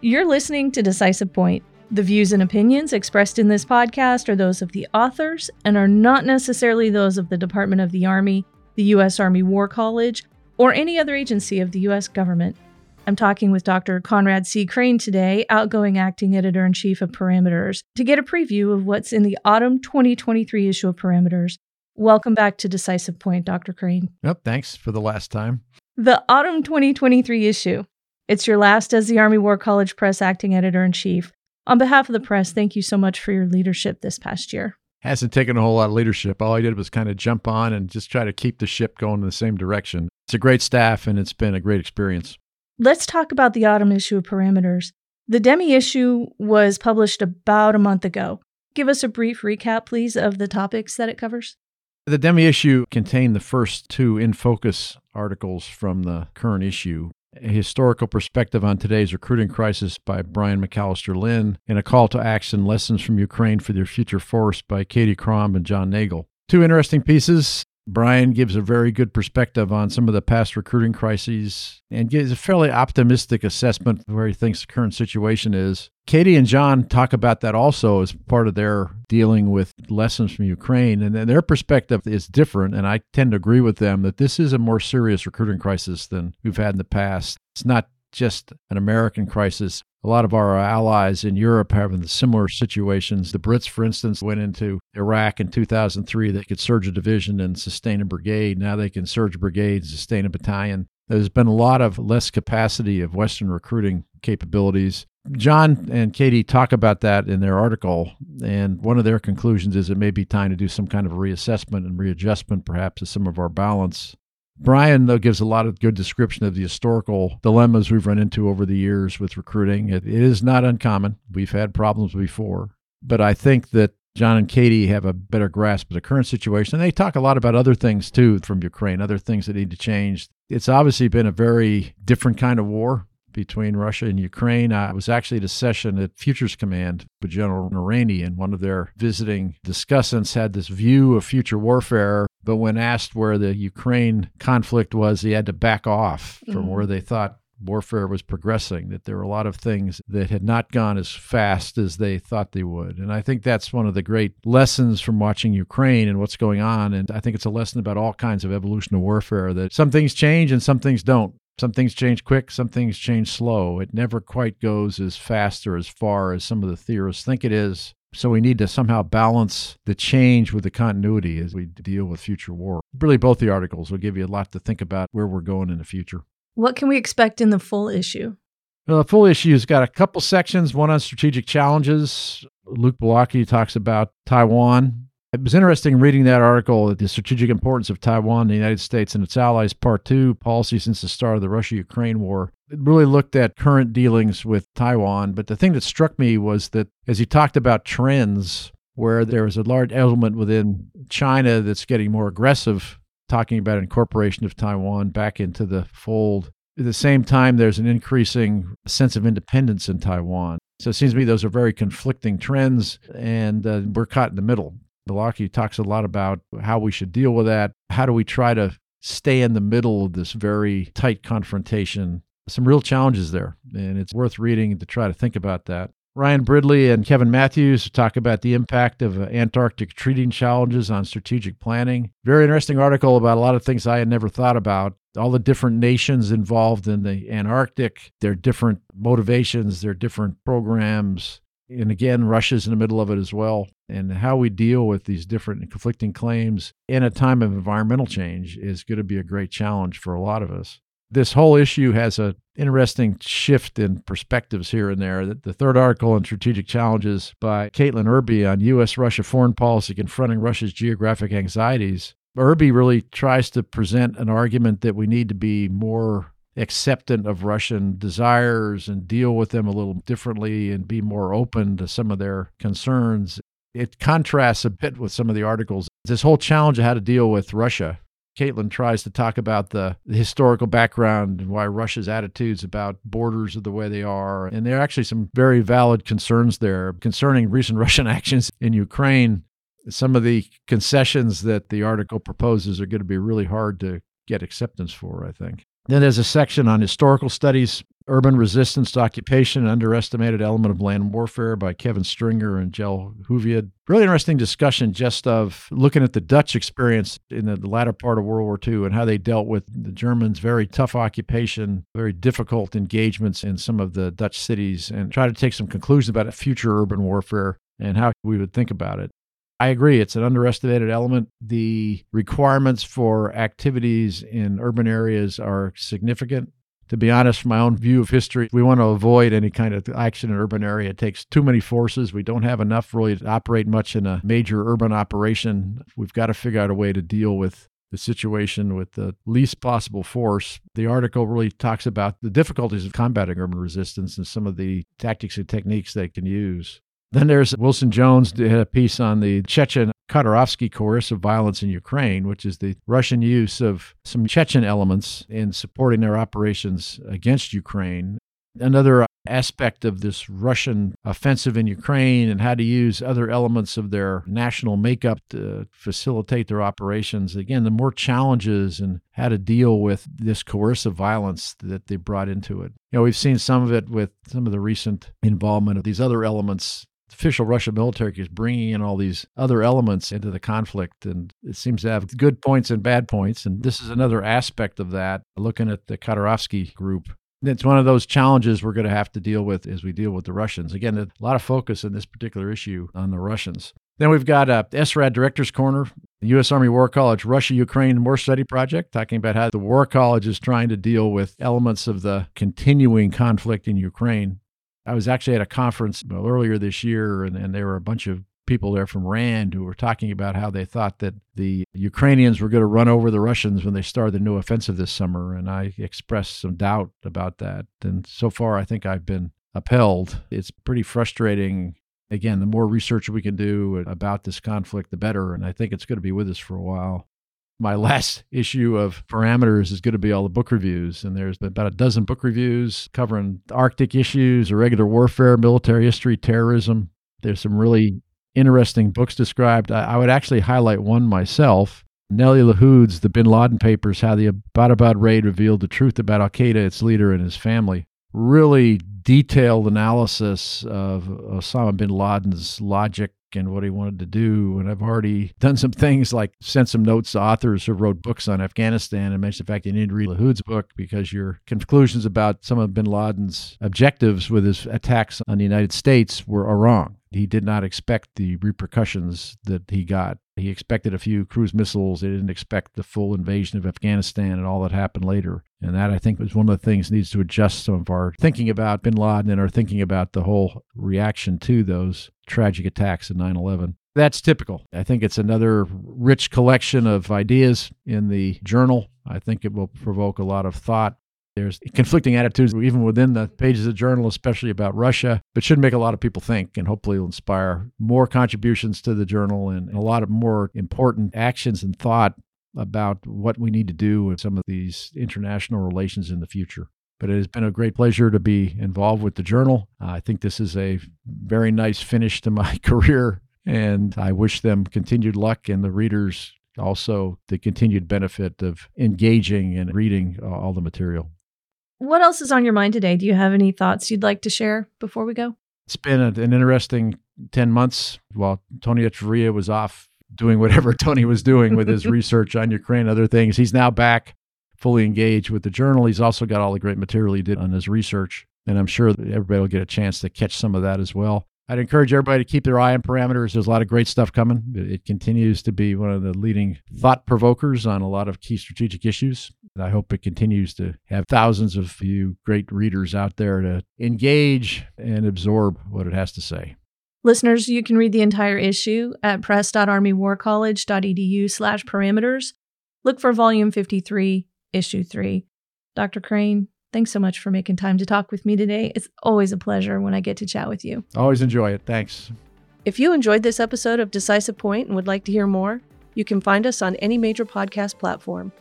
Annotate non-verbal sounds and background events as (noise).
You're listening to Decisive Point. The views and opinions expressed in this podcast are those of the authors and are not necessarily those of the Department of the Army, the U.S. Army War College, or any other agency of the U.S. government. I'm talking with Dr. Conrad C. Crane today, outgoing acting editor in chief of Parameters, to get a preview of what's in the autumn 2023 issue of Parameters. Welcome back to Decisive Point, Dr. Crane. Yep, thanks for the last time. The autumn 2023 issue. It's your last as the Army War College Press acting editor in chief. On behalf of the press, thank you so much for your leadership this past year. Hasn't taken a whole lot of leadership. All I did was kind of jump on and just try to keep the ship going in the same direction. It's a great staff and it's been a great experience. Let's talk about the autumn issue of Parameters. The Demi issue was published about a month ago. Give us a brief recap, please, of the topics that it covers. The Demi issue contained the first two in focus articles from the current issue a historical perspective on today's recruiting crisis by Brian McAllister Linn, and a call to action lessons from Ukraine for their future force by Katie Crombe and John Nagl. Two interesting pieces. Brian gives a very good perspective on some of the past recruiting crises and gives a fairly optimistic assessment of where he thinks the current situation is. Katie and John talk about that also as part of their dealing with lessons from Ukraine. And their perspective is different. And I tend to agree with them that this is a more serious recruiting crisis than we've had in the past. It's not just an American crisis. A lot of our allies in Europe having similar situations. The Brits, for instance, went into Iraq in 2003. They could surge a division and sustain a brigade. Now they can surge a brigade, sustain a battalion. There's been a lot of less capacity of Western recruiting capabilities. John and Katie talk about that in their article, and one of their conclusions is it may be time to do some kind of reassessment and readjustment, perhaps, of some of our balance Brian, though, gives a lot of good description of the historical dilemmas we've run into over the years with recruiting. it, is not uncommon. We've had problems before. But I think that John and Katie have a better grasp of the current situation. And they talk a lot about other things, too, from Ukraine, other things that need to change. It's obviously been a very different kind of war between Russia and Ukraine. I was actually at a session at Futures Command with General Noreiny, and one of their visiting discussants had this view of future warfare but when asked where the Ukraine conflict was, he had to back off from mm-hmm. where they thought warfare was progressing, that there were a lot of things that had not gone as fast as they thought they would. And I think that's one of the great lessons from watching Ukraine and what's going on. And I think it's a lesson about all kinds of evolution of warfare that some things change and some things don't. Some things change quick, some things change slow. It never quite goes as fast or as far as some of the theorists think it is. So we need to somehow balance the change with the continuity as we deal with future war. Really, both the articles will give you a lot to think about where we're going in the future. What can we expect in the full issue? Well, the full issue's got a couple sections, one on strategic challenges. Luke Bellocchi talks about Taiwan, it was interesting reading that article, The Strategic Importance of Taiwan, the United States, and its allies, Part 2 Policy Since the Start of the Russia Ukraine War. It really looked at current dealings with Taiwan. But the thing that struck me was that as he talked about trends, where there is a large element within China that's getting more aggressive, talking about incorporation of Taiwan back into the fold. At the same time, there's an increasing sense of independence in Taiwan. So it seems to me those are very conflicting trends, and uh, we're caught in the middle. Bellocchi talks a lot about how we should deal with that. How do we try to stay in the middle of this very tight confrontation? Some real challenges there, and it's worth reading to try to think about that. Ryan Bridley and Kevin Matthews talk about the impact of Antarctic Treaty challenges on strategic planning. Very interesting article about a lot of things I had never thought about. All the different nations involved in the Antarctic, their different motivations, their different programs, and again, Russia's in the middle of it as well. And how we deal with these different conflicting claims in a time of environmental change is going to be a great challenge for a lot of us. This whole issue has an interesting shift in perspectives here and there. The third article on strategic challenges by Caitlin Irby on U.S. Russia foreign policy confronting Russia's geographic anxieties. Irby really tries to present an argument that we need to be more acceptant of Russian desires and deal with them a little differently and be more open to some of their concerns. It contrasts a bit with some of the articles. This whole challenge of how to deal with Russia. Caitlin tries to talk about the, the historical background and why Russia's attitudes about borders are the way they are. And there are actually some very valid concerns there concerning recent (laughs) Russian actions in Ukraine. Some of the concessions that the article proposes are going to be really hard to get acceptance for, I think. Then there's a section on historical studies, urban resistance to occupation, an underestimated element of land warfare by Kevin Stringer and Jel Hoovied. Really interesting discussion just of looking at the Dutch experience in the latter part of World War II and how they dealt with the Germans' very tough occupation, very difficult engagements in some of the Dutch cities, and try to take some conclusions about future urban warfare and how we would think about it. I agree. It's an underestimated element. The requirements for activities in urban areas are significant. To be honest, from my own view of history, we want to avoid any kind of action in an urban area. It takes too many forces. We don't have enough really to operate much in a major urban operation. We've got to figure out a way to deal with the situation with the least possible force. The article really talks about the difficulties of combating urban resistance and some of the tactics and techniques they can use. Then there's Wilson Jones did a piece on the Chechen Kadyrovtsy coercive violence in Ukraine, which is the Russian use of some Chechen elements in supporting their operations against Ukraine. Another aspect of this Russian offensive in Ukraine and how to use other elements of their national makeup to facilitate their operations. Again, the more challenges and how to deal with this coercive violence that they brought into it. You know, we've seen some of it with some of the recent involvement of these other elements official Russian military is bringing in all these other elements into the conflict, and it seems to have good points and bad points. And this is another aspect of that, looking at the Kadyrovtsy group. It's one of those challenges we're going to have to deal with as we deal with the Russians. Again, a lot of focus in this particular issue on the Russians. Then we've got uh, a SRAD Director's Corner, the U.S. Army War College Russia Ukraine War Study Project, talking about how the War College is trying to deal with elements of the continuing conflict in Ukraine. I was actually at a conference earlier this year, and, and there were a bunch of people there from RAND who were talking about how they thought that the Ukrainians were going to run over the Russians when they started the new offensive this summer. And I expressed some doubt about that. And so far, I think I've been upheld. It's pretty frustrating. Again, the more research we can do about this conflict, the better. And I think it's going to be with us for a while my last issue of parameters is going to be all the book reviews and there's about a dozen book reviews covering arctic issues irregular warfare military history terrorism. There's some really interesting books described. I, I would actually highlight one myself. Nelly Lahoud's The Bin Laden Papers How the Abbottabad Raid Revealed the Truth About Al Qaeda, its leader, and his family. Really detailed analysis of Osama bin Laden's logic and what he wanted to do. And I've already done some things like sent some notes to authors who wrote books on Afghanistan and mentioned the fact that you need to read Lahoud's book because your conclusions about some of bin Laden's objectives with his attacks on the United States were wrong. He did not expect the repercussions that he got. He expected a few cruise missiles. He didn't expect the full invasion of Afghanistan and all that happened later. And that, I think, was one of the things needs to adjust some of our thinking about bin Laden and our thinking about the whole reaction to those tragic attacks in 9 11. That's typical. I think it's another rich collection of ideas in the journal. I think it will provoke a lot of thought. There's conflicting attitudes even within the pages of the journal, especially about Russia, but should make a lot of people think and hopefully inspire more contributions to the journal and a lot of more important actions and thought about what we need to do with some of these international relations in the future. But it has been a great pleasure to be involved with the journal. Uh, I think this is a very nice finish to my (laughs) career, and I wish them continued luck and the readers also the continued benefit of engaging and reading all the material. What else is on your mind today? Do you have any thoughts you'd like to share before we go? It's been an interesting 10 months while Tony Echevarria was off doing whatever (laughs) Tony was doing with his (laughs) research on Ukraine, and other things. He's now back fully engaged with the journal. He's also got all the great material he did on his research. And I'm sure that everybody will get a chance to catch some of that as well. I'd encourage everybody to keep their eye on parameters. There's a lot of great stuff coming. It continues to be one of the leading thought provokers on a lot of key strategic issues. I hope it continues to have thousands of you great readers out there to engage and absorb what it has to say. Listeners, you can read the entire issue at press.armywarcollege.edu slash parameters. Look for volume 53, issue 3. Dr. Crane, thanks so much for making time to talk with me today. It's always a pleasure when I get to chat with you. Always enjoy it. Thanks. If you enjoyed this episode of Decisive Point and would like to hear more, you can find us on any major podcast platform.